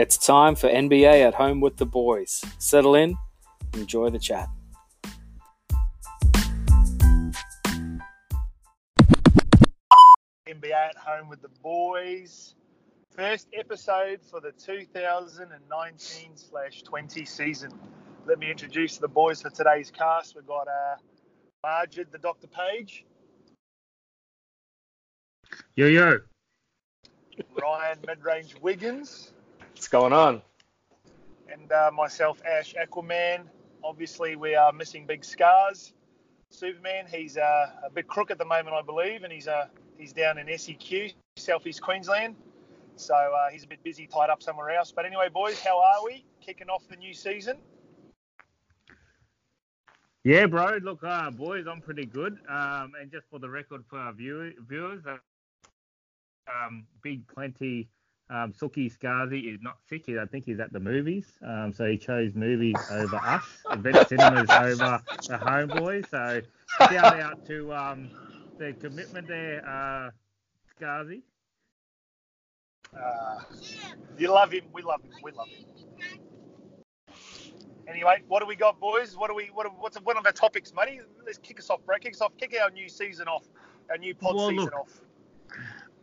It's time for NBA at home with the boys. Settle in, enjoy the chat. NBA at home with the boys. First episode for the 2019 20 season. Let me introduce the boys for today's cast. We've got uh, Margid, the Dr. Page, Yo yo. Ryan Midrange Wiggins, What's going on? and uh, myself, Ash Aquaman. Obviously, we are missing Big Scars. Superman, he's uh, a bit crook at the moment, I believe, and he's uh, he's down in SEQ, Southeast Queensland. So uh, he's a bit busy, tied up somewhere else. But anyway, boys, how are we? Kicking off the new season. Yeah, bro. Look, uh, boys, I'm pretty good. Um, and just for the record for our view- viewers, uh, um, Big Plenty, um, Suki Skazi is not sick. I think he's at the movies. Um, so he chose movies over us. Event cinemas over the homeboys. So shout out to um, the commitment there, uh, Skazi. Uh, you love him. We love him. We love him. Anyway, what do we got, boys? What do we? What? What's one of our topics, Money? Let's kick us off, bro. Kick us off. Kick our new season off. Our new pod Well, season look, off.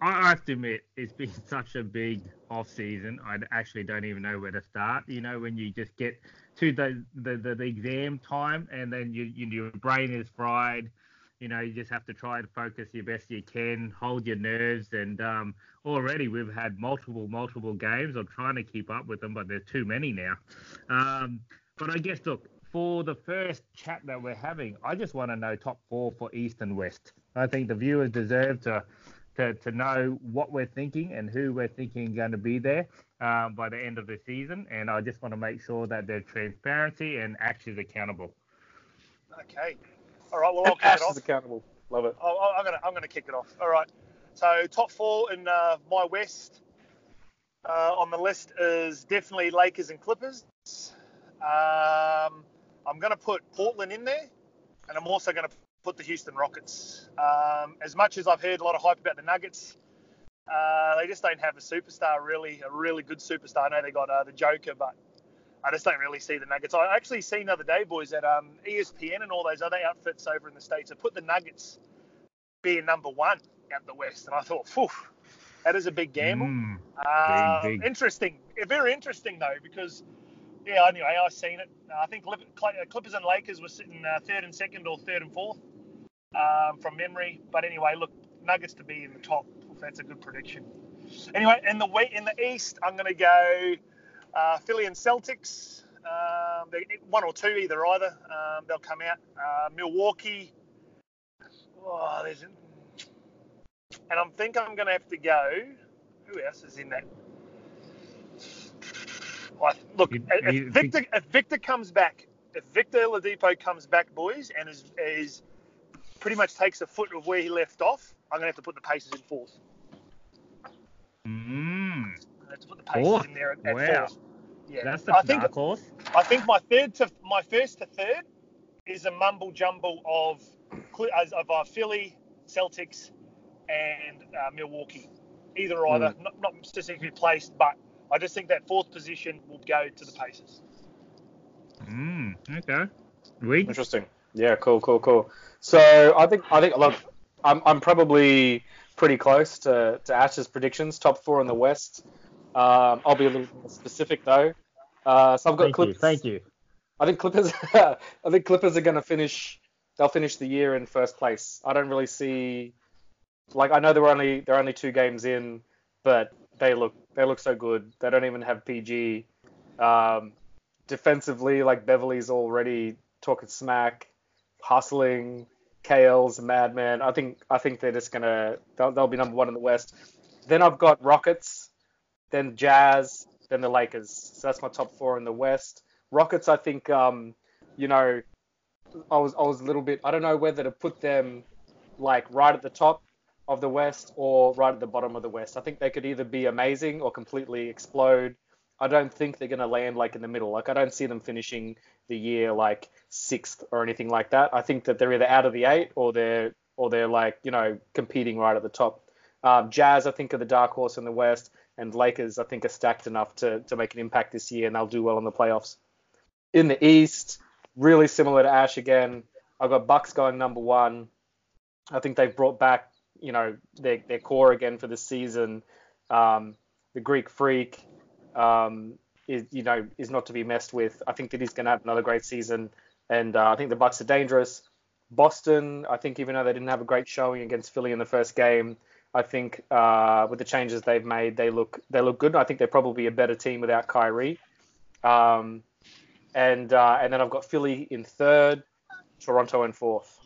I have to admit, it's been such a big off season. I actually don't even know where to start. You know, when you just get to the the, the, the exam time and then you, you your brain is fried. You know, you just have to try and focus your best you can, hold your nerves, and um, already we've had multiple multiple games. I'm trying to keep up with them, but there's too many now. Um, but I guess look for the first chat that we're having, I just want to know top four for East and West. I think the viewers deserve to to, to know what we're thinking and who we're thinking going to be there um, by the end of the season. And I just want to make sure that there's transparency and actions accountable. Okay. All right. Well, I'll kick it off. is accountable. Love it. Oh, I'm gonna I'm gonna kick it off. All right. So top four in uh, my West uh, on the list is definitely Lakers and Clippers. Um, I'm gonna put Portland in there, and I'm also gonna put the Houston Rockets. Um, as much as I've heard a lot of hype about the Nuggets, uh, they just don't have a superstar really, a really good superstar. I know they got uh, the Joker, but I just don't really see the Nuggets. I actually seen the other day, boys, that um, ESPN and all those other outfits over in the states have put the Nuggets being number one out the West, and I thought, phew, that is a big gamble. Mm, Um, big. Interesting, very interesting though, because yeah, anyway, I've seen it. Uh, I think uh, Clippers and Lakers were sitting uh, third and second or third and fourth um, from memory. But anyway, look, Nuggets to be in the top. That's a good prediction. Anyway, in the in the East, I'm going to go uh, Philly and Celtics. Um, one or two, either either. Um, they'll come out. Uh, Milwaukee. Oh, there's, and I'm think I'm going to have to go. Who else is in that? I, look, You- if, you Victor if Victor comes back, if Victor Oladipo comes back, boys, and is, is pretty much takes a foot of where he left off, I'm gonna have to put the Pacers in fourth. mm, I have to put the Pacers Fourth? in there at, at Wow. fourth. Yeah, that's the I think dark horse. I think my third to my first to third is a mumble jumble of of uh, Philly, Celtics, and uh, Milwaukee. Either or either, not, not specifically placed, but I just think that fourth position will go to the Pacers. Mm, okay. Wig? Interesting. Yeah, cool, cool, cool. So I think I think look, I'm I'm probably pretty close to, to Ash's predictions. Top four in the West. Um, I'll be a little more specific though. Uh, so I've got Thank you. Clippers. Thank you. I think Clippers. I think Clippers are going to finish. They'll finish the year in first place. I don't really see. Like I know they're only they're only two games in, but they look they look so good. They don't even have PG. Um, defensively, like Beverley's already talking smack, hustling. KL's a madman. I think I think they're just gonna they'll, they'll be number one in the West. Then I've got Rockets, then Jazz, then the Lakers. So that's my top four in the West. Rockets, I think, um, you know, I was I was a little bit I don't know whether to put them like right at the top of the West or right at the bottom of the West. I think they could either be amazing or completely explode. I don't think they're going to land like in the middle. Like I don't see them finishing the year like sixth or anything like that. I think that they're either out of the eight or they're or they're like you know competing right at the top. Um, Jazz, I think, are the dark horse in the West. and Lakers I think are stacked enough to to make an impact this year, and they'll do well in the playoffs. In the East, really similar to Ash again. I've got Bucks going number one. I think they've brought back you know their their core again for the season. Um, the Greek Freak um, is you know is not to be messed with. I think that he's going to have another great season, and uh, I think the Bucks are dangerous. Boston, I think even though they didn't have a great showing against Philly in the first game, I think uh, with the changes they've made, they look they look good. I think they're probably a better team without Kyrie. Um, and uh, and then I've got Philly in third, Toronto in fourth.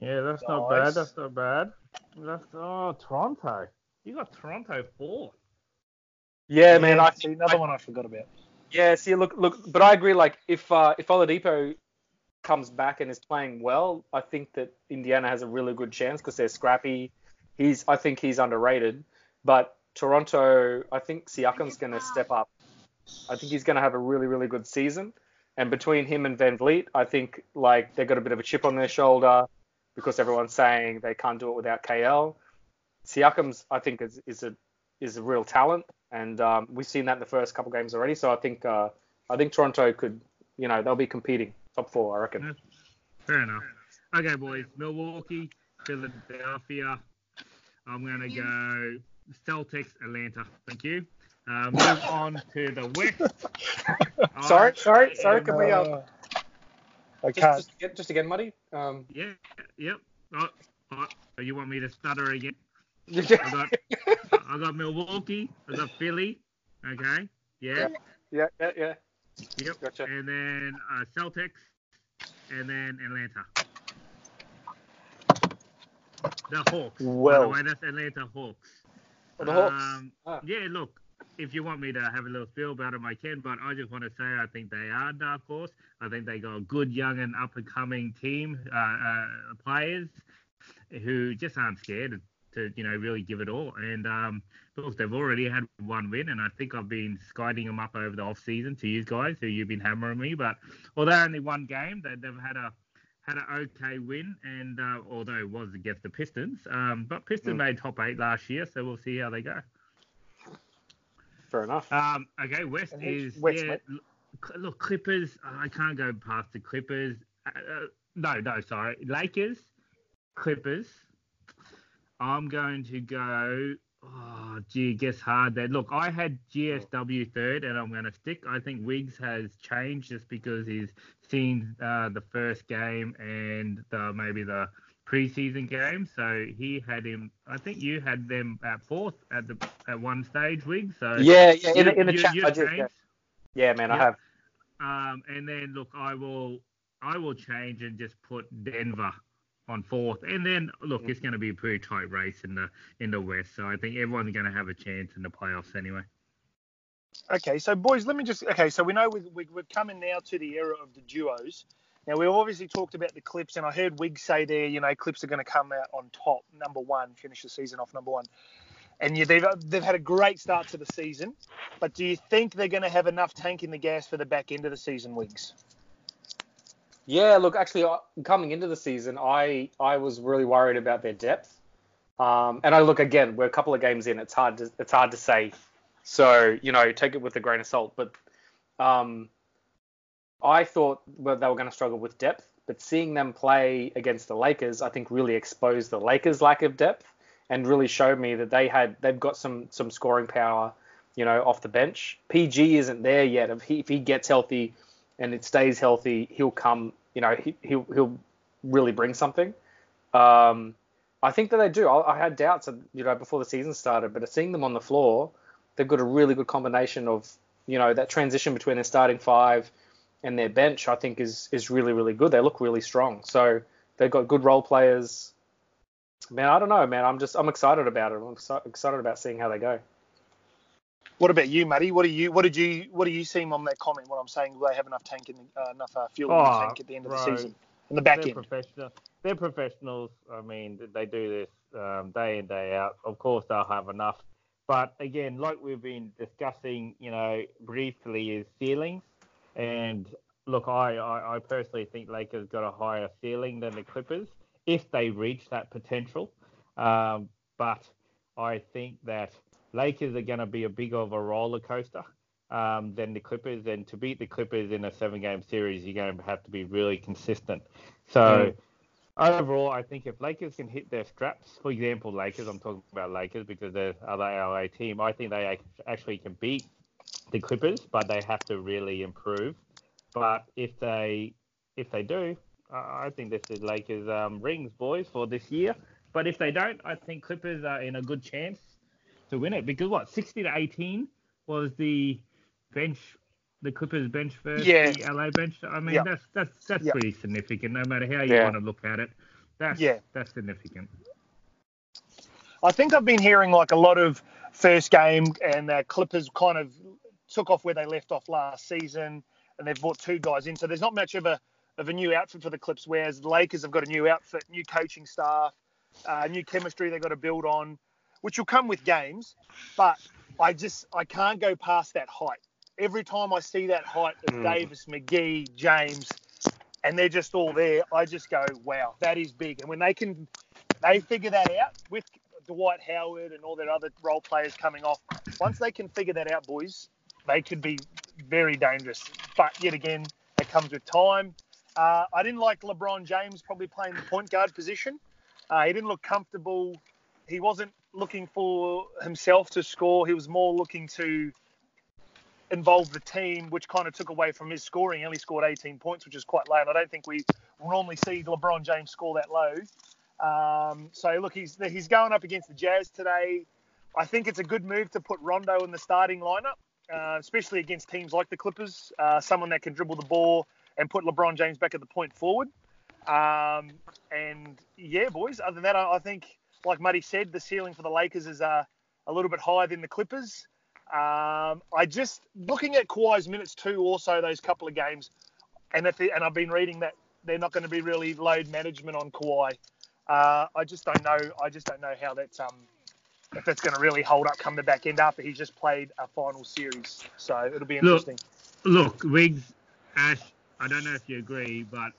Yeah, that's not bad. That's not bad. That's oh Toronto. You got Toronto fourth. Yeah, man. I, see another one I forgot about. Yeah, see, look, look, but I agree. Like, if uh, if Oladipo comes back and is playing well, I think that Indiana has a really good chance because they're scrappy. He's, I think he's underrated, but Toronto, I think Siakam's going to step up. I think he's going to have a really, really good season. And between him and VanVleet, I think like they got a bit of a chip on their shoulder because everyone's saying they can't do it without KL. Siakam's, I think, is, is a is a real talent, and um, we've seen that in the first couple games already. So I think uh, I think Toronto could, you know, they'll be competing top four, I reckon. Fair enough. Okay, boys. Milwaukee, Philadelphia. I'm gonna go Celtics, Atlanta. Thank you. Uh, move on to the West. Sorry, sorry, sorry. Can we uh, Uh, I just, can't. just, again, just again, Muddy? Um, Yeah, yep. Oh, oh, you want me to stutter again? I got, I got Milwaukee. I got Philly. Okay. Yeah. yeah, yeah, yeah. Yep. Gotcha. And then uh, Celtics, and then Atlanta. The Hawks. By Well. the way, that's Atlanta Hawks. Oh, the Hawks. Um, Ah. Yeah, look, if you want me to have a little spiel about them, I can, but I just want to say I think they are dark horse. I think they got a good young and up and coming team, uh, uh, players who just aren't scared to, you know, really give it all. And um, look, they've already had one win, and I think I've been guiding them up over the off season to you guys, who you've been hammering me. But although only one game, they, they've had a had an okay win, and uh, although it was against the Pistons, um, but Pistons Mm. made top eight last year, so we'll see how they go. Fair enough. Um, okay, West And is West, yeah. mate? Look, Clippers. I can't go past the Clippers. Uh, uh, no, no, sorry, Lakers, Clippers. I'm going to go. Oh, gee, guess gets hard there. Look, I had GSW third, and I'm going to stick. I think Wiggs has changed just because he's seen uh, the first game and the, maybe the preseason game. So he had him. I think you had them at fourth at the at one stage, Wiggs. So yeah, yeah. In, you- the in the chat, you I did. Yeah. changed. yeah, man, I have. Um, and then look, I will I will change and just put Denver on fourth. And then look, it's going to be a pretty tight race in the in the West. So I think everyone's going to have a chance in the playoffs anyway. Okay, so boys, let me just. Okay, so we know we, we, we're coming now to the era of the duos. Now we've obviously talked about the Clips, and I heard Wiggs say there, you know, Clips are going to come out on top, number one, finish the season off number one. And yeah, they've they've had a great start to the season, but do you think they're going to have enough tank in the gas for the back end of the season, Wigs? Yeah, look, actually, uh, coming into the season, I I was really worried about their depth. Um, and I look again, we're a couple of games in. It's hard to it's hard to say. So you know, take it with a grain of salt. But um, I thought well, they were going to struggle with depth. But seeing them play against the Lakers, I think really exposed the Lakers' lack of depth and really showed me that they had they've got some some scoring power, you know, off the bench. PG isn't there yet. If he if he gets healthy and it stays healthy, he'll come. You know, he, he'll he'll really bring something. Um, I think that they do. I, I had doubts, you know, before the season started, but seeing them on the floor, they've got a really good combination of, you know, that transition between their starting five and their bench. I think is is really really good. They look really strong. So they've got good role players. Man, I don't know, man. I'm just I'm excited about it. I'm exci- excited about seeing how they go. What about you, Matty? What do you what did you what do you see on that comment? What I'm saying, will they have enough tank in the, uh, enough uh, fuel in the Oh, tank at the end of the season, in the back they're end? professional. They're professionals. I mean, they do this um, day in day out. Of course, they'll have enough. But again, like we've been discussing, you know, briefly, is ceilings. And look, I, I, I personally think Lakers got a higher ceiling than the Clippers if they reach that potential. Um, but I think that Lakers are going to be a bigger of a roller coaster um, than the Clippers. And to beat the Clippers in a seven game series, you're going to have to be really consistent. So, overall, I think if Lakers can hit their straps, for example, Lakers, I'm talking about Lakers because they're other LA team, I think they actually can beat the Clippers, but they have to really improve. But if they if they do, I think this is Lakers um, rings, boys, for this year. But if they don't, I think Clippers are in a good chance to win it because what 60 to 18 was the bench, the Clippers bench versus Yeah. the LA bench. I mean, Yeah. that's that's that's Yeah. pretty significant. No matter how you want to look at it, that's Yeah. that's significant. I think I've been hearing like a lot of first game and the Clippers kind of took off where they left off last season and they've brought two guys in. So there's not much of a of a new outfit for the Clips, whereas the Lakers have got a new outfit, new coaching staff, uh, new chemistry they've got to build on, which will come with games. But I just I can't go past that height. Every time I see that height of Mm. Davis, McGee, James, and they're just all there, I just go, wow, that is big. And when they can they figure that out with Dwight Howard and all their other role players coming off. Once they can figure that out, boys, they could be very dangerous. But yet again, it comes with time. Uh, I didn't like LeBron James probably playing the point guard position. Uh, he didn't look comfortable. He wasn't looking for himself to score. He was more looking to involve the team, which kind of took away from his scoring. He only scored 18 points, which is quite low. And I don't think we normally see LeBron James score that low. Um, so look, he's he's going up against the Jazz today. I think it's a good move to put Rondo in the starting lineup, uh, especially against teams like the Clippers. Uh, someone that can dribble the ball and put LeBron James back at the point forward. Um, and yeah, boys. Other than that, I, I think, like Muddy said, the ceiling for the Lakers is uh, a little bit higher than the Clippers. Um, I just looking at Kawhi's minutes too. Also, those couple of games, and if and I've been reading that they're not going to be really load management on Kawhi. Uh, I just don't know. I just don't know how that's um if that's going to really hold up come the back end after he's just played a final series. So it'll be interesting. Look, Riggs, Ash, I don't know if you agree, but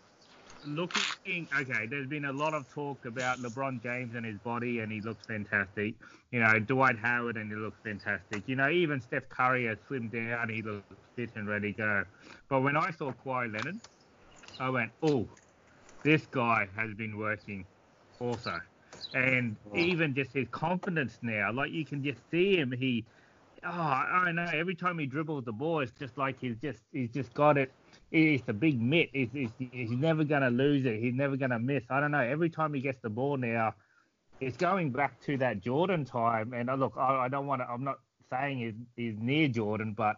looking, okay, there's been a lot of talk about LeBron James and his body, and he looks fantastic. You know, Dwight Howard, and he looks fantastic. You know, even Steph Curry has slimmed down, he looks fit and ready to go. But when I saw Kawhi Leonard, I went, oh, this guy has been working also. And even just his confidence now, like you can just see him, he, oh, I know. Every time he dribbles the ball, it's just like he's just he's just got it. It's a big mitt. He's, he's, he's never gonna lose it. He's never gonna miss. I don't know. Every time he gets the ball now, it's going back to that Jordan time. And uh, look, I, I don't want to. I'm not saying he's, he's near Jordan, but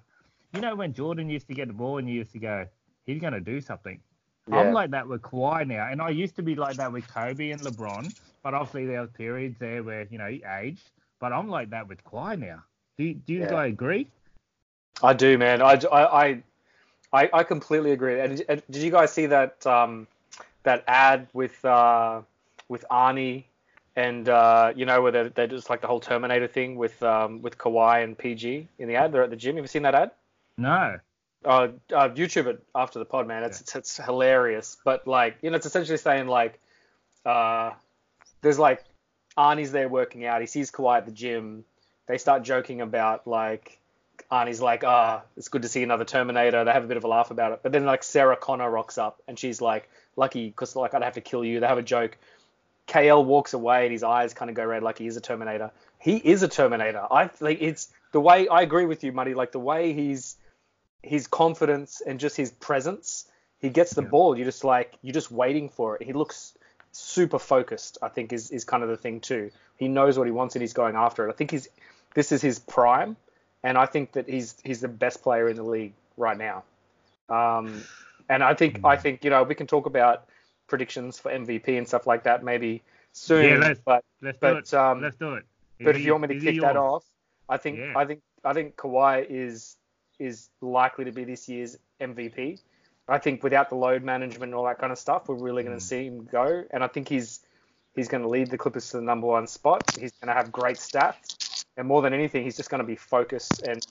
you know when Jordan used to get the ball and you used to go, he's gonna do something. Yeah. I'm like that with Kawhi now, and I used to be like that with Kobe and LeBron. But obviously there was periods there where you know he aged. But I'm like that with Kawhi now. Do you, do you Yeah. guys agree? I do, man. I, I, I, I completely agree. And, and did you guys see that um, that ad with uh, with Arnie and uh, you know where they're, they're just like the whole Terminator thing with um, with Kawhi and PG in the ad? They're at the gym. Have you seen that ad? No. Uh, uh, YouTube it after the pod, man. It's, it's it's hilarious. But like, you know, it's essentially saying like, uh, there's like Arnie's there working out. He sees Kawhi at the gym. They start joking about like Arnie's like, ah, it's good to see another Terminator. They have a bit of a laugh about it. But then like Sarah Connor rocks up and she's like, lucky because like I'd have to kill you. They have a joke. KL walks away and his eyes kind of go red like he is a Terminator. He is a Terminator. I think it's the way I agree with you, Muddy. Like the way he's his confidence and just his presence. He gets the Yeah. ball. You're just like you're just waiting for it. He looks super focused. I think is is kind of the thing too. He knows what he wants and he's going after it. I think he's this is his prime, and I think that he's he's the best player in the league right now. Um, and I think I think you know we can talk about predictions for MVP and stuff like that maybe soon. Yeah, let's- but Let's do But, it. um, Let's do it. but if you want me to kick that off, I think Yeah. I think I think Kawhi is is likely to be this year's MVP. I think without the load management and all that kind of stuff, we're really going Mm. to see him go. And I think he's he's going to lead the Clippers to the number one spot. He's going to have great stats, and more than anything, he's just going to be focused and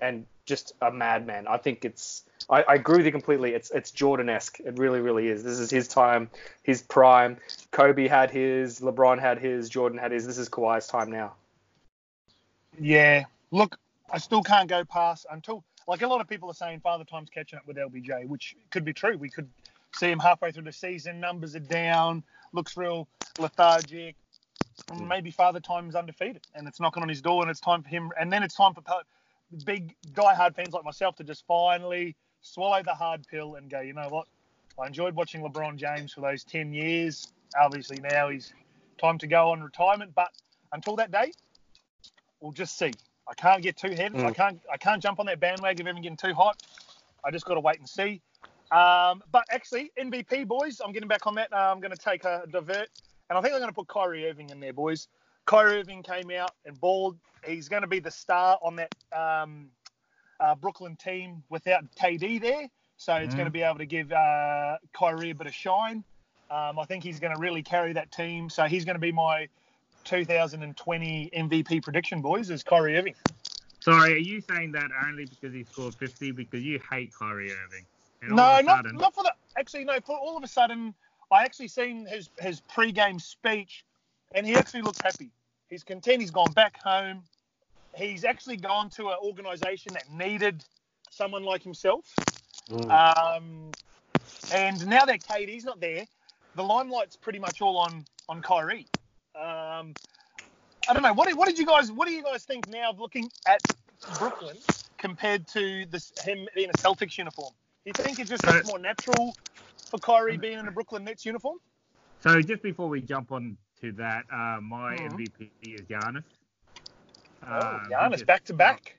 and just a madman. I think it's I, I agree with you completely. It's it's Jordan-esque. It really, really is. This is his time, his prime. Kobe had his, LeBron had his, Jordan had his. This is Kawhi's time now. Yeah. Look, I still can't go past until like a lot of people are saying Father Time's catching up with LBJ, which could be true. We could see him halfway through the season, numbers are down, looks real lethargic. And maybe Father Time's undefeated and it's knocking on his door and it's time for him and then it's time for big die-hard fans like myself to just finally swallow the hard pill and go, you know what? I enjoyed watching LeBron James for those 10 years. Obviously now he's time to go on retirement, but until that day, we'll just see. I can't get too heavy. I Mm. can't. I can't jump on that bandwagon of even getting too hot. I just got to wait and see. Um, but actually, MVP boys, I'm getting back on that. Uh, I'm going to take a divert, and I think I'm going to put Kyrie Irving in there, boys. Kyrie Irving came out and balled. He's going to be the star on that um, uh, Brooklyn team without KD there, so it's Mhm. going to be able to give uh, Kyrie a bit of shine. Um, I think he's going to really carry that team. So he's going to be my 2020 MVP prediction, boys, is Kyrie Irving. Sorry, are you saying that only because he scored 50 because you hate Kyrie Irving? No, of not, sudden- not for the. Actually, no. For all of a sudden, I actually seen his his pre-game speech, and he actually looks happy. He's content. He's gone back home. He's actually gone to an organisation that needed someone like himself. Mm. Um, and now that KD's not there, the limelight's pretty much all on on Kyrie. Um, I don't know. What did, what did you guys What do you guys think now of looking at Brooklyn compared to this him in a Celtics uniform? Do you think it just looks more natural for Kyrie being in a Brooklyn Nets uniform? So just before we jump on to that, uh, my. MVP is Giannis. Oh, Um, Giannis just- back to back.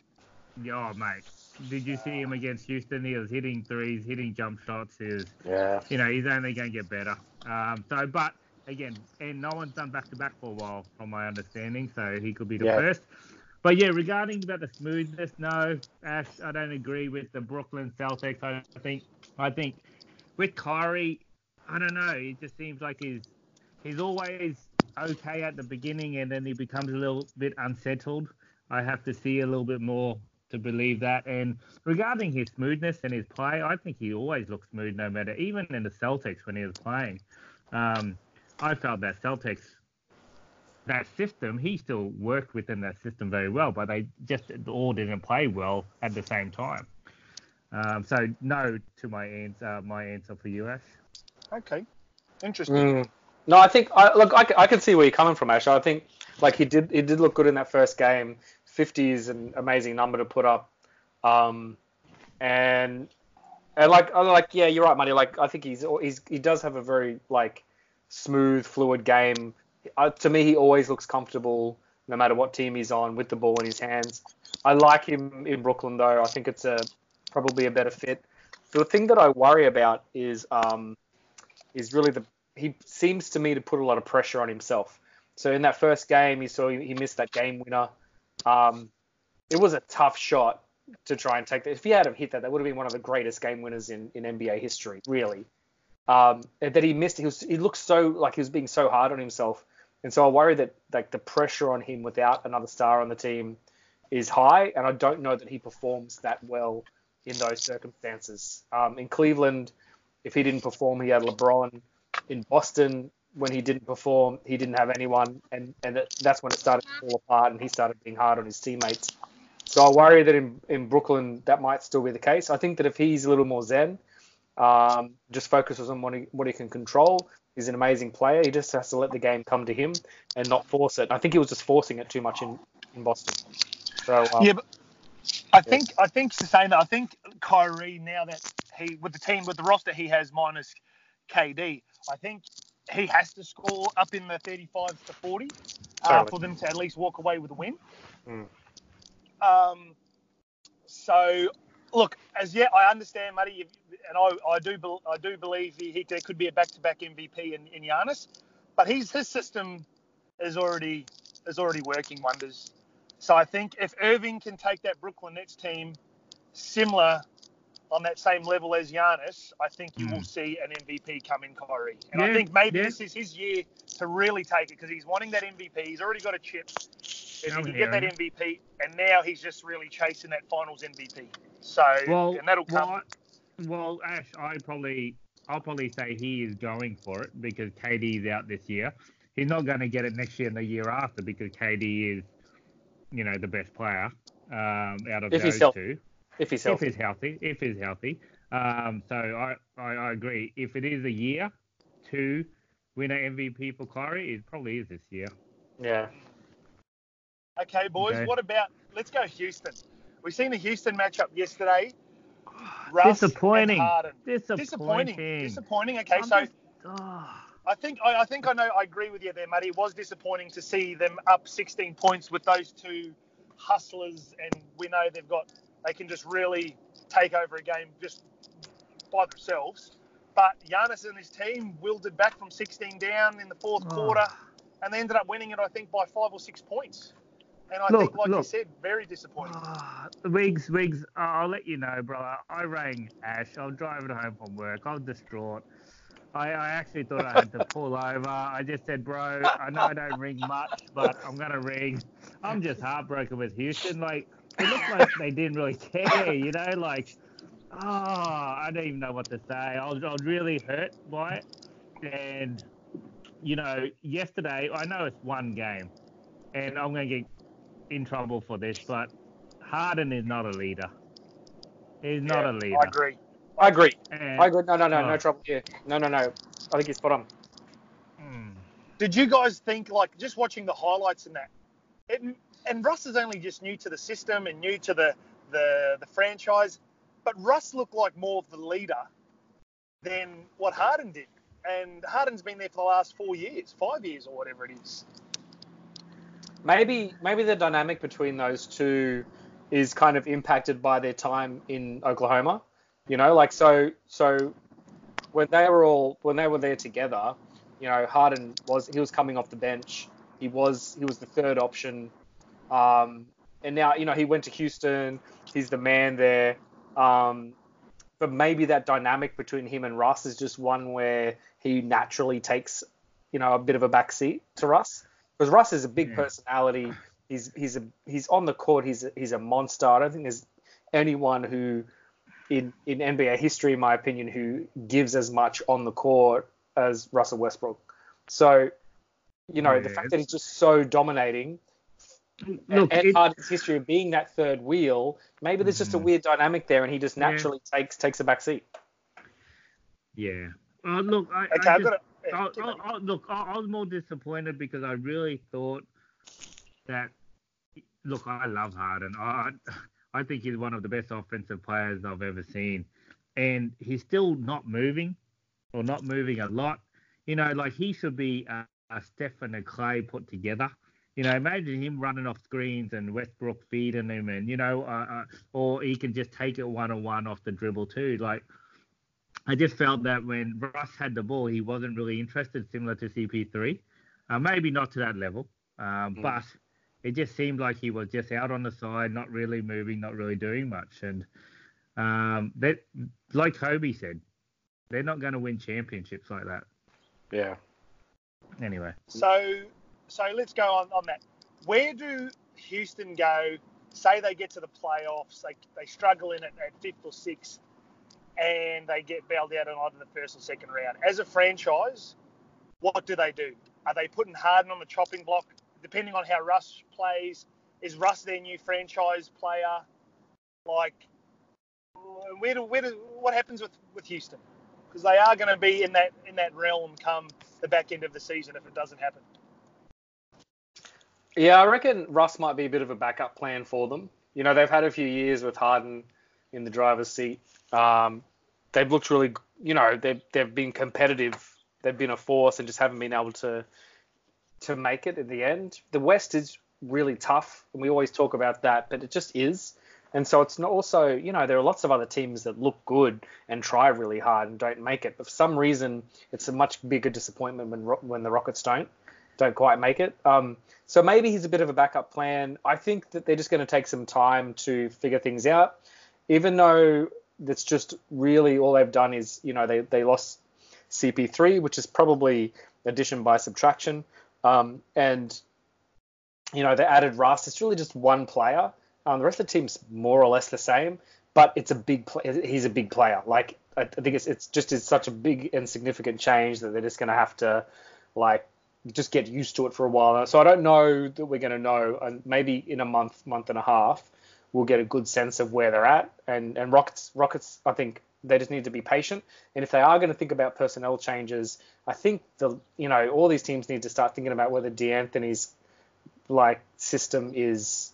Yeah, oh, mate. Did you see him against Houston? He was hitting threes, hitting jump shots. He was, Yeah. you know, he's only going to get better. Um, so, but again, and no one's done back to back for a while, from my understanding. So he could be the Yeah. first. But yeah, regarding about the smoothness, no, Ash, I don't agree with the Brooklyn Celtics. I think, I think with Kyrie, I don't know. It just seems like he's he's always okay at the beginning, and then he becomes a little bit unsettled. I have to see a little bit more to believe that. And regarding his smoothness and his play, I think he always looks smooth, no matter even in the Celtics when he was playing. Um, I felt that Celtics that system, he still worked within that system very well, but they just all didn't play well at the same time. Um, so no to my answer, uh, my answer for you, Ash. Okay, interesting. Mm. No, I think I look. I can see where you're coming from, Ash. I think like he did. He did look good in that first game. 50 is an amazing number to put up. Um, and and like I'm like yeah, you're right, Money. Like I think he's he's he does have a very like smooth, fluid game. Uh, to me, he always looks comfortable no matter what team he's on with the ball in his hands. I like him in Brooklyn though. I think it's a probably a better fit. The thing that I worry about is um, is really the he seems to me to put a lot of pressure on himself. So in that first game, he saw he missed that game winner. Um, it was a tough shot to try and take that. If he had have hit that, that would have been one of the greatest game winners in, in NBA history, really. Um, that he missed, he was he looked so like he was being so hard on himself, and so I worry that like the pressure on him without another star on the team is high, and I don't know that he performs that well in those circumstances. Um, in Cleveland, if he didn't perform, he had LeBron. In Boston, when he didn't perform, he didn't have anyone, and and that's when it started to fall apart, and he started being hard on his teammates. So I worry that in in Brooklyn that might still be the case. I think that if he's a little more zen, um, just focuses on what he what he can control, he's an amazing player. He just has to let the game come to him and not force it. I think he was just forcing it too much in in Boston. So um, Yeah, but I think I think to say that I think Kyrie now that he with the team with the roster he has minus KD, I think he has to score up in the 35s to 40 uh, for them to at least walk away with a win. Mm. Um, so look, as yet I understand, you- and I, I do I do believe he, he there could be a back-to-back MVP in, in Giannis, but he's his system is already is already working wonders. So I think if Irving can take that Brooklyn Nets team similar on that same level as Giannis, I think you will see an MVP come in Kyrie. And I think maybe yeah. this is his year to really take it because he's wanting that MVP. He's already got a chip. If he can get that MVP, and now he's just really chasing that Finals MVP. So Well, and that'll come. well, well, Ash, I probably, I'll probably say he is going for it because KD is out this year. He's not going to get it next year and the year after because KD is you know, the best player um, out of If he's those healthy. two. If he's healthy. If healthy. he's healthy, if he's healthy. Um, so I, I, I agree. If it is a year to win an MVP for Kyrie, it probably is this year. Yeah. Okay, boys. Okay. What about? Let's go Houston. We seen the Houston matchup yesterday. Russ Disappointing. Disappointing. Disappointing. Disappointing. Okay, I'm so just- ah. I think I, I think I know. I agree with you there, Matty. It was disappointing to see them up 16 points with those two hustlers, and we know they've got they can just really take over a game just by themselves. But Giannis and his team willed it back from 16 down in the fourth Oh. quarter, and they ended up winning it, I think, by five or six points. And I Look, think, like you look. said, very disappointing. Ah, Wiggs, Wiggs, I'll let you know, brother. I rang Ash. I was driving home from work. I was distraught. I, I actually thought I had to pull over. I just said, bro, I know I don't ring much, but I'm going to ring. I'm just heartbroken with Houston. Like, it looked like they didn't really care, you know? Like, oh, I don't even know what to say. I was, I was really hurt by it. And, you know, yesterday, I know it's one game, and I'm going to get in trouble for this, but Harden is not a leader. He's not Yeah, a leader. I agree. I agree. And, I agree. No, no, no, no Oh. trouble here. No, no, no. I think he's spot on. Mm, Did you guys think, like, just watching the highlights in that, it, and Russ is only just new to the system and new to the, the, the franchise, but Russ looked like more of the leader than what Harden did. And Harden's been there for the last four years, five years, or whatever it is. Maybe, maybe the dynamic between those two is kind of impacted by their time in Oklahoma. You know, like so, so when they were all when they were there together, you know, Harden was he was coming off the bench. He was he was the third option. Um, and now you know he went to Houston. He's the man there. Um, but maybe that dynamic between him and Russ is just one where he naturally takes, you know, a bit of a backseat to Russ because Russ is a big Yeah. personality. He's he's a he's on the court. He's a, he's a monster. I don't think there's anyone who in in NBA history, in my opinion, who gives as much on the court as Russell Westbrook. So, you know, the Yeah, fact that he's just so dominating Look, and, and it- Harden's history of being that third wheel, maybe there's just a Mhm. weird dynamic there, and he just Yeah. naturally takes takes a back seat. yeah. Uh, look, I, Okay, I I've just, got to. I, I, look, I, I was more disappointed because I really thought that. Look, I love Harden. I, I think he's one of the best offensive players I've ever seen, and he's still not moving, or not moving a lot. You know, like he should be a, a Stephen and Clay put together. You know, imagine him running off screens and Westbrook feeding him, and you know, uh, uh, or he can just take it one on one off the dribble too. Like, I just felt that when Russ had the ball, he wasn't really interested, similar to CP3. Uh, maybe not to that level, um, Mm. but it just seemed like he was just out on the side, not really moving, not really doing much. And um, that, like Kobe said, they're not going to win championships like that. Yeah. Anyway, So, so let's go on, on that. Where do Houston go? Say they get to the playoffs, they, they struggle in it at fifth or sixth, and they get bailed out in either the first or second round. As a franchise, what do they do? Are they putting Harden on the chopping block? Depending on how Russ plays, is Russ their new franchise player? Like, where do, where do, what happens with, with Houston? Because they are going to be in that in that realm come the back end of the season if it doesn't happen. Yeah, I reckon Russ might be a bit of a backup plan for them. You know, they've had a few years with Harden in the driver's seat. Um, they've looked really, you know, they've they've been competitive. They've been a force and just haven't been able to to make it in the end. The West is really tough, and we always talk about that, but it just is. And so it's not also, you know, there are lots of other teams that look good and try really hard and don't make it. But for some reason, it's a much bigger disappointment when when the Rockets don't don't quite make it. Um, so maybe he's a bit of a backup plan. I think that they're just going to take some time to figure things out, even though that's just really all they've done is, you know, they, they lost CP3, which is probably addition by subtraction. Um, and, you know, they added Russ. It's really just one player. Um, the rest of the team's more or less the same, but it's a big play. He's a big player. Like, I think it's, it's just is such a big and significant change that they're just going to have to, like, just get used to it for a while. So I don't know that we're going to know, and maybe in a month, month and a half, we'll get a good sense of where they're at. And and Rockets, Rockets, I think they just need to be patient. And if they are going to think about personnel changes, I think the you know all these teams need to start thinking about whether D'Antoni's like system is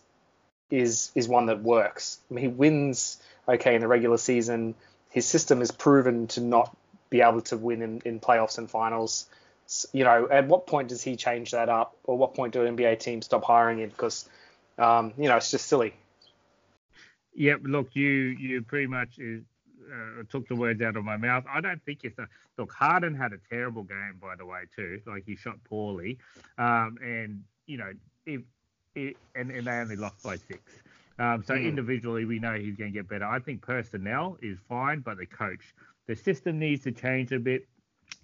is is one that works. I mean, he wins okay in the regular season. His system is proven to not be able to win in, in playoffs and finals. You know, at what point does he change that up, or what point do NBA teams stop hiring him? Because um, you know, it's just silly. Yep. Look, you you pretty much uh, took the words out of my mouth. I don't think it's a look. Harden had a terrible game, by the way, too. Like he shot poorly, um, and you know, if, if and, and they only lost by six. Um, so mm. individually, we know he's going to get better. I think personnel is fine, but the coach, the system needs to change a bit.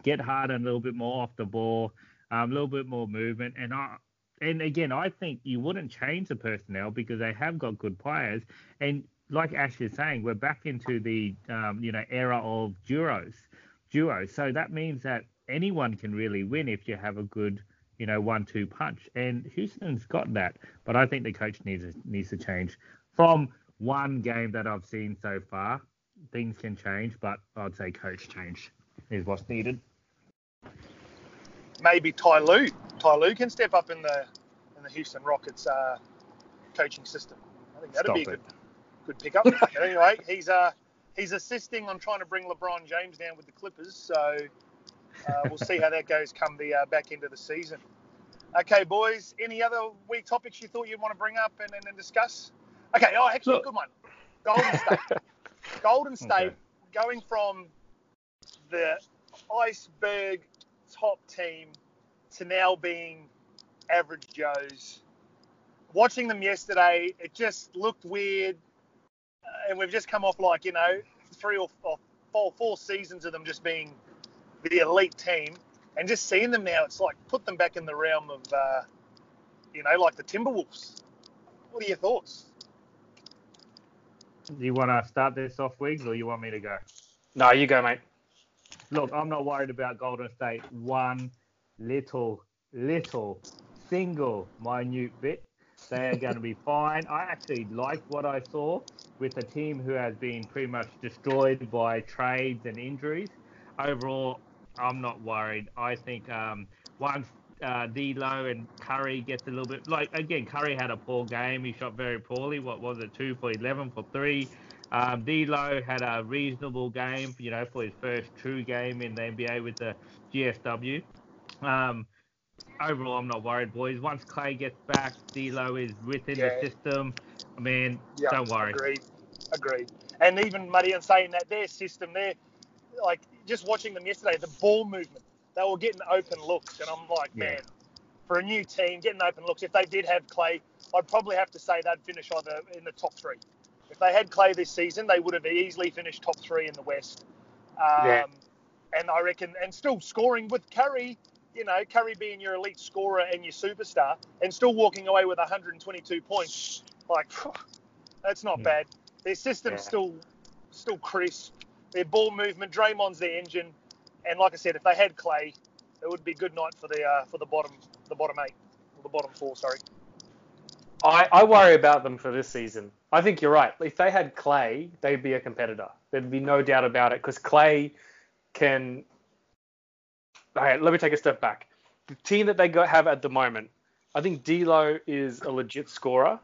Get Harden a little bit more off the ball, um, a little bit more movement, and I. And again, I think you wouldn't change the personnel because they have got good players, and like Ash is saying, we're back into the um, you know era of duos, duos. So that means that anyone can really win if you have a good you know one-two punch. And Houston's got that, but I think the coach needs needs to change. From one game that I've seen so far, things can change, but I'd say coach change is what's needed. Maybe Ty Lue. Ty Lue can step up in the in the Houston Rockets uh, coaching system. I think that'd Stop be a good good pickup. but anyway, he's uh he's assisting on trying to bring LeBron James down with the Clippers, so uh, we'll see how that goes come the uh, back end of the season. Okay, boys. Any other week topics you thought you'd want to bring up and, and, and discuss? Okay. Oh, actually, Look. good one. Golden State. Golden State Okay. going from the iceberg top team to now being average Joes. Watching them yesterday, it just looked weird, uh, and we've just come off like you know three or or four, four seasons of them just being the elite team, and just seeing them now, it's like put them back in the realm of uh, you know like the Timberwolves. What are your thoughts? Do you want to start this off, Wiggs, or you want me to go? No, you go, mate. Look, I'm not worried about Golden State one little, little, single, minute bit. They are going to be fine. I actually like what I saw with a team who has been pretty much destroyed by trades and injuries. Overall, I'm not worried. I think um, once uh, D'Lo and Curry gets a little bit like again, Curry had a poor game. He shot very poorly. What was it? Two for eleven for three. Um, D'Lo had a reasonable game, you know, for his first true game in the NBA with the GSW. Um, overall, I'm not worried, boys. Once Clay gets back, D'Lo is within Yeah. the system. I mean, don't worry. Agreed. Agreed. And even Muddy and saying that their system, their like just watching them yesterday, the ball movement, they were getting open looks, and I'm like, Yeah. man, for a new team, getting open looks. If they did have Clay, I'd probably have to say they'd finish either in the top three. If they had Clay this season, they would have easily finished top three in the West. Um, Yeah. And I reckon, and still scoring with Curry, you know, Curry being your elite scorer and your superstar, and still walking away with 122 points, like that's not Yeah. bad. Their system's Yeah. still still crisp. Their ball movement, Draymond's their engine, and like I said, if they had Clay, it would be a good night for the uh, for the bottom the bottom eight, or the bottom four. Sorry. I, I worry about them for this season. I think you're right. If they had Clay, they'd be a competitor. There'd be no doubt about it because Clay can. Okay, let me take a step back. The team that they got, have at the moment, I think D'Lo is a legit scorer.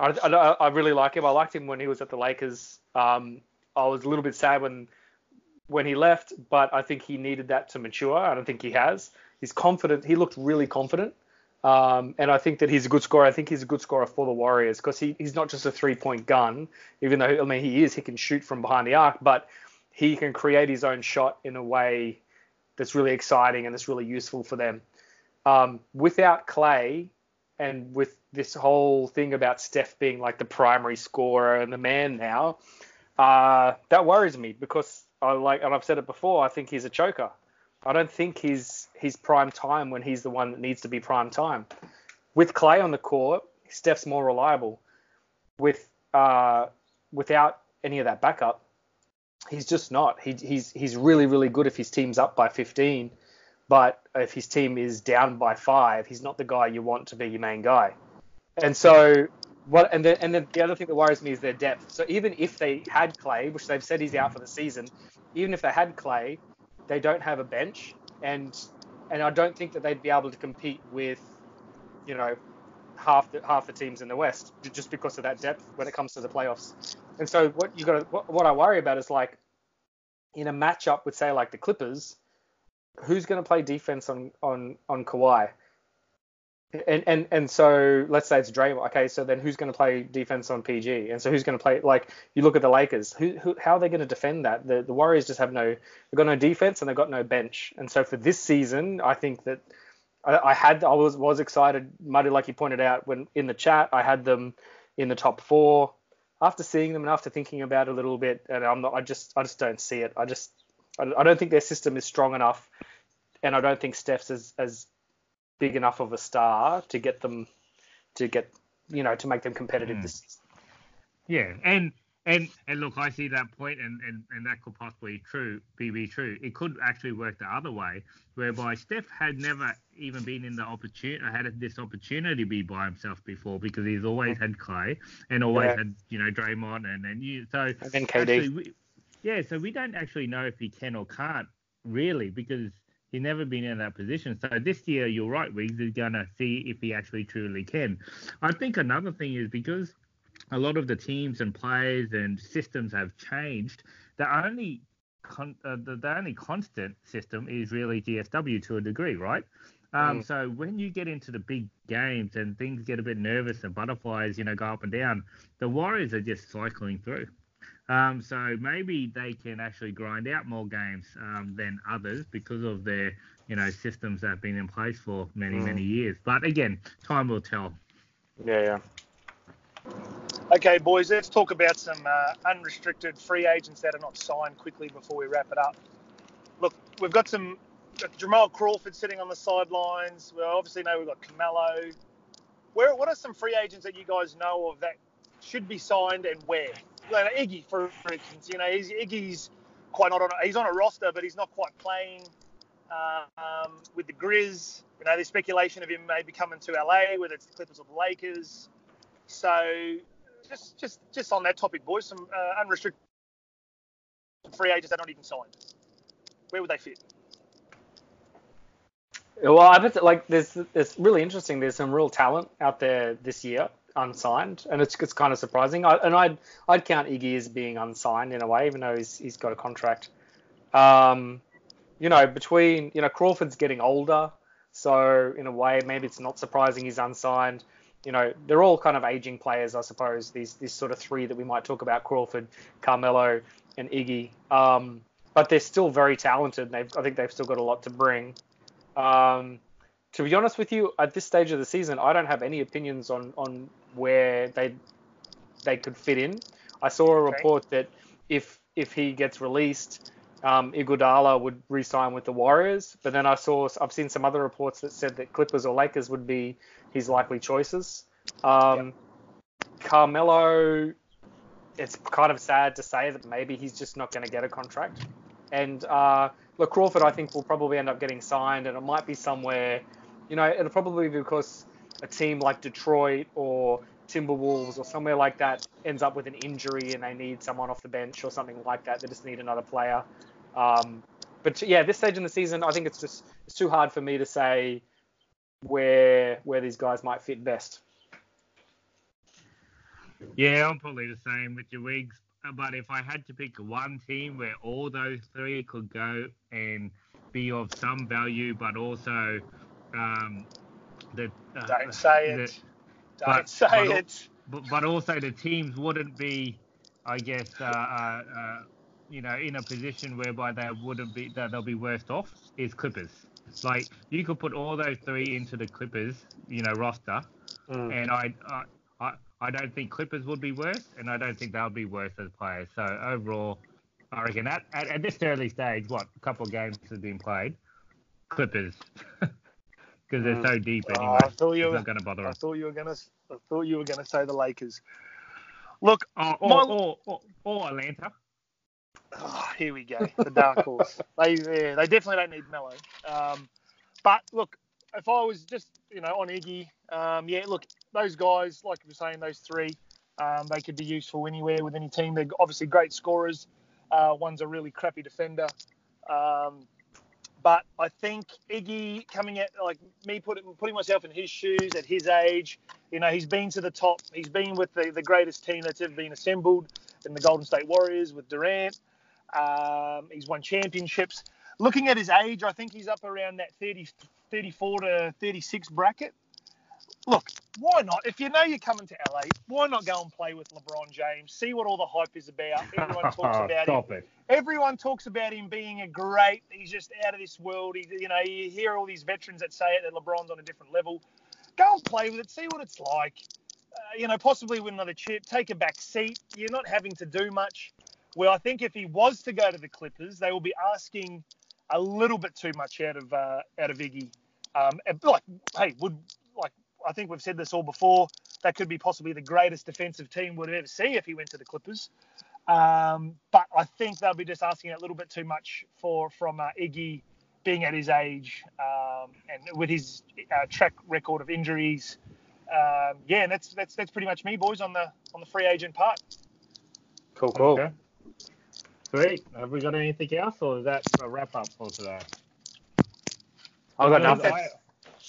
I, I, I really like him. I liked him when he was at the Lakers. Um, I was a little bit sad when when he left, but I think he needed that to mature. I don't think he has. He's confident. He looked really confident. Um, and I think that he's a good scorer. I think he's a good scorer for the Warriors because he, he's not just a three point gun, even though, I mean, he is. He can shoot from behind the arc, but he can create his own shot in a way that's really exciting and that's really useful for them. Um, without Clay and with this whole thing about Steph being like the primary scorer and the man now, uh, that worries me because I like, and I've said it before, I think he's a choker. I don't think he's he's prime time when he's the one that needs to be prime time. With Clay on the court, Steph's more reliable. With uh, without any of that backup, he's just not. He, he's he's really really good if his team's up by 15, but if his team is down by five, he's not the guy you want to be your main guy. And so what? And then and then the other thing that worries me is their depth. So even if they had Clay, which they've said he's out for the season, even if they had Clay, they don't have a bench, and and I don't think that they'd be able to compete with, you know, half the half the teams in the West just because of that depth when it comes to the playoffs. And so what you got what, what I worry about is like in a matchup with say like the Clippers, who's going to play defense on on on Kawhi? And and and so let's say it's Draymond. Okay, so then who's going to play defense on PG? And so who's going to play like you look at the Lakers? Who, who how are they going to defend that? The the Warriors just have no they've got no defense and they've got no bench. And so for this season, I think that I, I had I was was excited, Matty, like you pointed out when in the chat, I had them in the top four. After seeing them and after thinking about it a little bit, and I'm not, I just I just don't see it. I just I, I don't think their system is strong enough, and I don't think Steph's as as big enough of a star to get them to get you know to make them competitive Mm. this season. Yeah, and and and look, I see that point, and and and that could possibly true be be true. It could actually work the other way, whereby Steph had never even been in the opportunity, had this opportunity to be by himself before because he's always had Clay and always Yeah. had you know Draymond and then you so And then KD. actually, we, yeah, so we don't actually know if he can or can't really because he's never been in that position. So this year, you're right, Wiggs is gonna see if he actually truly can. I think another thing is because a lot of the teams and players and systems have changed. The only con- uh, the, the only constant system is really GSW to a degree, right? Um, Mm. So when you get into the big games and things get a bit nervous and butterflies, you know, go up and down, the Warriors are just cycling through. Um, so maybe they can actually grind out more games um, than others because of their, you know, systems that have been in place for many, Mm. many years. But again, time will tell. Yeah, yeah. Okay, boys, let's talk about some uh, unrestricted free agents that are not signed quickly before we wrap it up. Look, we've got some got Jamal Crawford sitting on the sidelines. We obviously know we've got Carmelo. Where, what are some free agents that you guys know of that should be signed and where? Like Iggy, for, for instance, you know, Iggy's quite not on. A, he's on a roster, but he's not quite playing. Um, with the Grizz, you know, there's speculation of him maybe coming to LA, whether it's the Clippers or the Lakers. So just just just on that topic, boys, some uh, unrestricted free agents that are not even signed. Where would they fit? Well, I bet that, like there's it's really interesting. There's some real talent out there this year, unsigned, and it's it's kind of surprising. I, and I'd I'd count Iggy as being unsigned in a way, even though he's he's got a contract. Um, you know, between you know Crawford's getting older, so in a way maybe it's not surprising he's unsigned. You know, they're all kind of aging players, I suppose. These these sort of three that we might talk about: Crawford, Carmelo, and Iggy. Um, but they're still very talented. They've, I think they've still got a lot to bring. Um, to be honest with you, at this stage of the season, I don't have any opinions on, on where they they could fit in. I saw a Okay. report that if if he gets released, um, Iguodala would re-sign with the Warriors. But then I saw I've seen some other reports that said that Clippers or Lakers would be his likely choices. Um, Carmelo, it's kind of sad to say that maybe he's just not going to get a contract. And uh, look, Crawford, I think will probably end up getting signed, and it might be somewhere, you know, it'll probably be because a team like Detroit or Timberwolves or somewhere like that ends up with an injury and they need someone off the bench or something like that. They just need another player. Um, but yeah, this stage in the season, I think it's just it's too hard for me to say where where these guys might fit best. Yeah, I'm probably the same with your wigs. But if I had to pick one team where all those three could go and be of some value, but also um, the uh, Don't say it. Don't but- say but- it. but, but also the teams wouldn't be, I guess, uh, uh, uh, you know, in a position whereby they wouldn't be that they'll be worst off is Clippers. Like you could put all those three into the Clippers, you know, roster, Mm. and I, I, I, I don't think Clippers would be worse, and I don't think they'll be worse as players. So overall, I reckon at, at, at this early stage, what a couple of games have been played, Clippers, because they're Mm. so deep Oh, anyway. I thought you were. going to bother I thought you were gonna. I thought you were gonna say the Lakers. Look, Oh, or, My- or, or, or Atlanta. oh, here we go. The dark horse. they yeah, they definitely don't need Melo. Um, but look, if I was just you know on Iggy, um, yeah, look, those guys, like you were saying, those three, um, they could be useful anywhere with any team. They're obviously great scorers. Uh, one's a really crappy defender. Um, but I think Iggy coming at like me putting putting myself in his shoes at his age, you know, he's been to the top. He's been with the, the greatest team that's ever been assembled in the Golden State Warriors with Durant. Um, he's won championships. Looking at his age, I think he's up around that 30, 34 to 36 bracket look, why not? If you know you're coming to LA, why not go and play with LeBron James? See what all the hype is about. Everyone talks about Stop him. it. Everyone talks about him being a great. He's just out of this world. He, you know, you hear all these veterans that say it that LeBron's on a different level. Go and play with it. See what it's like. Uh, you know, possibly win another chip. Take a back seat. You're not having to do much. Well, I think if he was to go to the Clippers, they will be asking a little bit too much out of uh, out of Iggy. Um, and, like, hey, would I think we've said this all before. That could be possibly the greatest defensive team we'd ever see if he went to the Clippers. Um, but I think they'll be just asking a little bit too much for from uh, Iggy being at his age um, and with his uh, track record of injuries. Um, yeah, and that's that's that's pretty much me, boys, on the on the free agent part. Cool, cool. Okay. Sweet. Have we got anything else, or is that a wrap up for today? I've got Because nothing.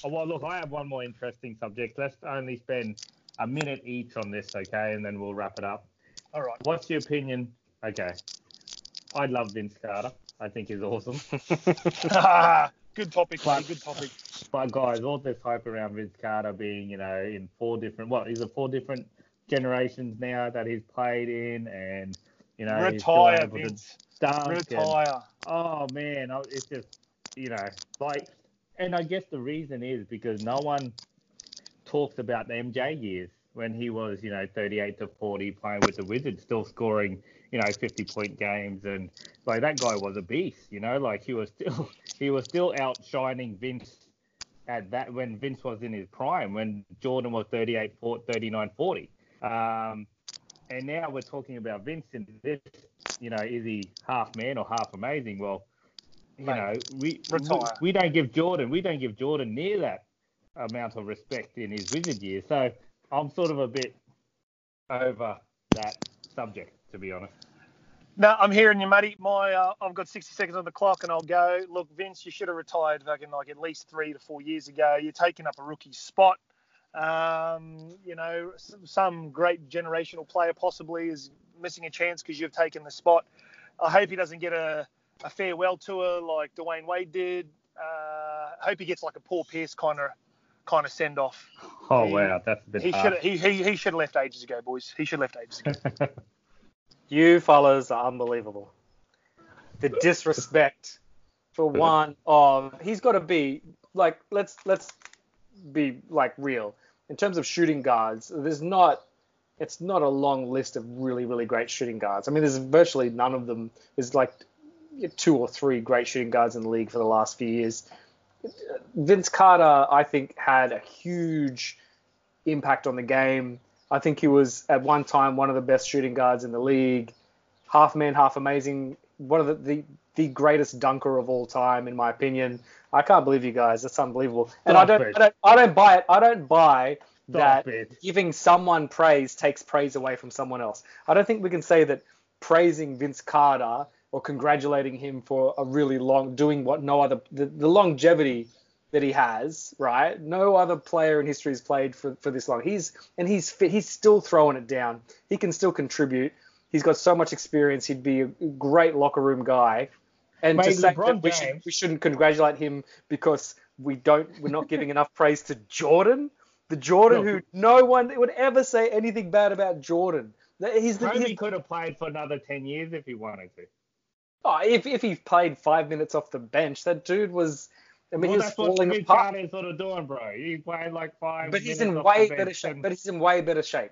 Oh, well, look, I have one more interesting subject. Let's only spend a minute each on this, okay, and then we'll wrap it up. All right. What's your opinion? Okay, I love Vince Carter. I think he's awesome. good topic, But- Good topic. But guys, all this hype around Vince Carter being, you know, in four different what is it four different generations now that he's played in, and you know, Retire, Vince. dunk and- oh man, it's just you know like, and I guess the reason is because no one talks about the MJ years when he was you know 38 to 40 playing with the Wizards, still scoring you know 50 point games, and like that guy was a beast, you know, like he was still he was still outshining Vince at that when Vince was in his prime when Jordan was 38 40, 39 40. Um, and now we're talking about Vince in this you know, is he half man or half amazing? Well, you Mate, know, we, we retire. we don't give Jordan we don't give Jordan near that amount of respect in his wizard years. So I'm sort of a bit over that subject, to be honest. No, I'm hearing you, Matty. My, uh, I've got 60 seconds on the clock, and I'll go. Look, Vince, you should have retired fucking like at least three to four years ago. You're taking up a rookie spot. Um, you know, some great generational player possibly is missing a chance because you've taken the spot. I hope he doesn't get a, a farewell tour like Dwyane Wade did. Uh, I hope he gets like a Paul Pierce kind of kind of send off. Oh He- wow, that's a bit He should he, he he should have left ages ago, boys. He should have left ages ago. You fellas are unbelievable. The disrespect for one of he's got to be like let's let's be like real in terms of shooting guards. There's not it's not a long list of really really great shooting guards. I mean, there's virtually none of them. There's like two or three great shooting guards in the league for the last few years. Vince Carter, I think, had a huge impact on the game. I think he was at one time one of the best shooting guards in the league. Half man, half amazing. One of the, the, the greatest dunker of all time, in my opinion. I can't believe you guys. That's unbelievable. And I don't. I don't, I don't buy it. I don't buy that giving someone praise takes praise away from someone else. I don't think we can say that praising Vince Carter or congratulating him for a really long doing what no other the, the longevity that he has, right? No other player in history has played for, for this long. He's and he's fit, he's still throwing it down. He can still contribute. He's got so much experience. He'd be a great locker room guy. And to say LeBron that we, should, we shouldn't congratulate him because we don't we're not giving enough praise to Jordan, the Jordan Look. who no one would ever say anything bad about Jordan. He's the, Kobe he's, could have played for another ten years if he wanted to. Oh, if if he played five minutes off the bench, that dude was. I mean, well, he was that's what falling apart. Carter's sort of doing, bro. He played like five. but he's in off way better shape. and- But he's in way better shape.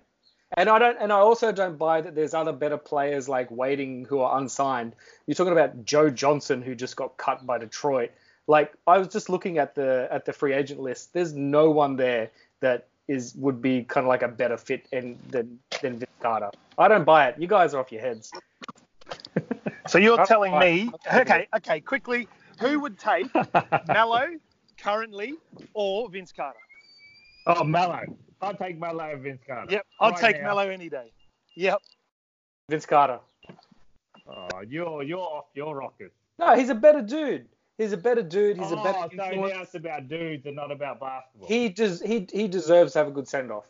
And I don't, and I also don't buy that there's other better players like waiting who are unsigned. You're talking about Joe Johnson who just got cut by Detroit. Like I was just looking at the at the free agent list. There's no one there that is would be kind of like a better fit in, than than Vince Carter. I don't buy it. You guys are off your heads. So you're That's telling me, okay, okay, quickly, who would take Melo currently or Vince Carter? oh, Melo. I'll take Melo and Vince Carter. Yep, I'd Right take now. Melo any day. Yep. Vince Carter. Oh, you're you're off your rockers. No, he's a better dude. He's a better dude. He's oh, a better oh, so now influence. it's about dudes and not about basketball. He does. He he deserves to have a good send off.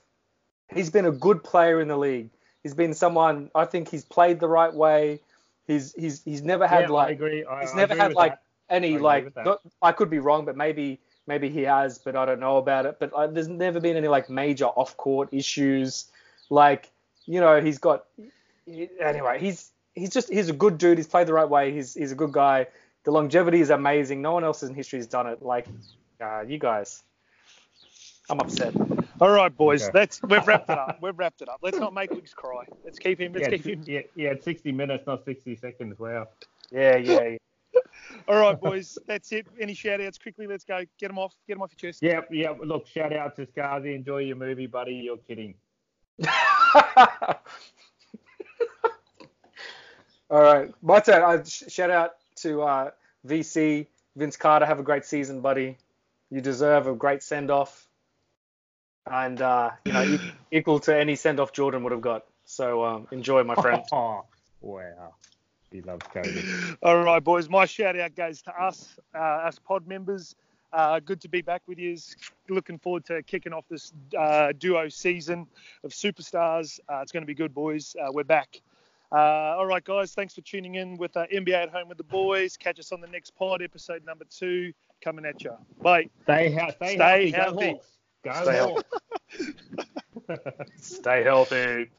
He's been a good player in the league. He's been someone. I think he's played the right way. He's he's he's never had yeah, I like agree. I, he's I never agree had with like that. any I like. with that. not- I could be wrong, but maybe maybe he has, but I don't know about it. But uh, there's never been any like major off court issues. Like you know, he's got he- anyway. He's he's just he's a good dude. He's played the right way. He's he's a good guy. The longevity is amazing. No one else in history has done it. Like uh, you guys. I'm upset. All right, boys. Okay. That's we've wrapped it up. We've wrapped it up. Let's not make Wicks cry. Let's keep him. Let's yeah, keep him. yeah, yeah, it's 60 minutes, not 60 seconds. Wow. Yeah, yeah. yeah. All right, boys. That's it. Any shout outs quickly? Let's go. Get them off. Get them off your chest. Yeah, yeah. Look, shout out to Scarzy. Enjoy your movie, buddy. You're kidding. All right, my turn. I sh- shout out to uh, VC Vince Carter. Have a great season, buddy. You deserve a great send off, and uh, you know equal to any send off Jordan would have got. So um, enjoy, my friend. Oh, wow. He loves Cody. All right, boys. My shout out goes to us, uh, us pod members. Uh, good to be back with you. Looking forward to kicking off this uh, duo season of superstars. Uh, it's going to be good, boys. Uh, we're back. Uh, all right, guys. Thanks for tuning in with uh, NBA at Home with the boys. Catch us on the next pod, episode number two, coming at you. Bye. Stay, he- stay, Stay healthy. healthy. Go Hawks. Go Stay Hawks. Stay healthy.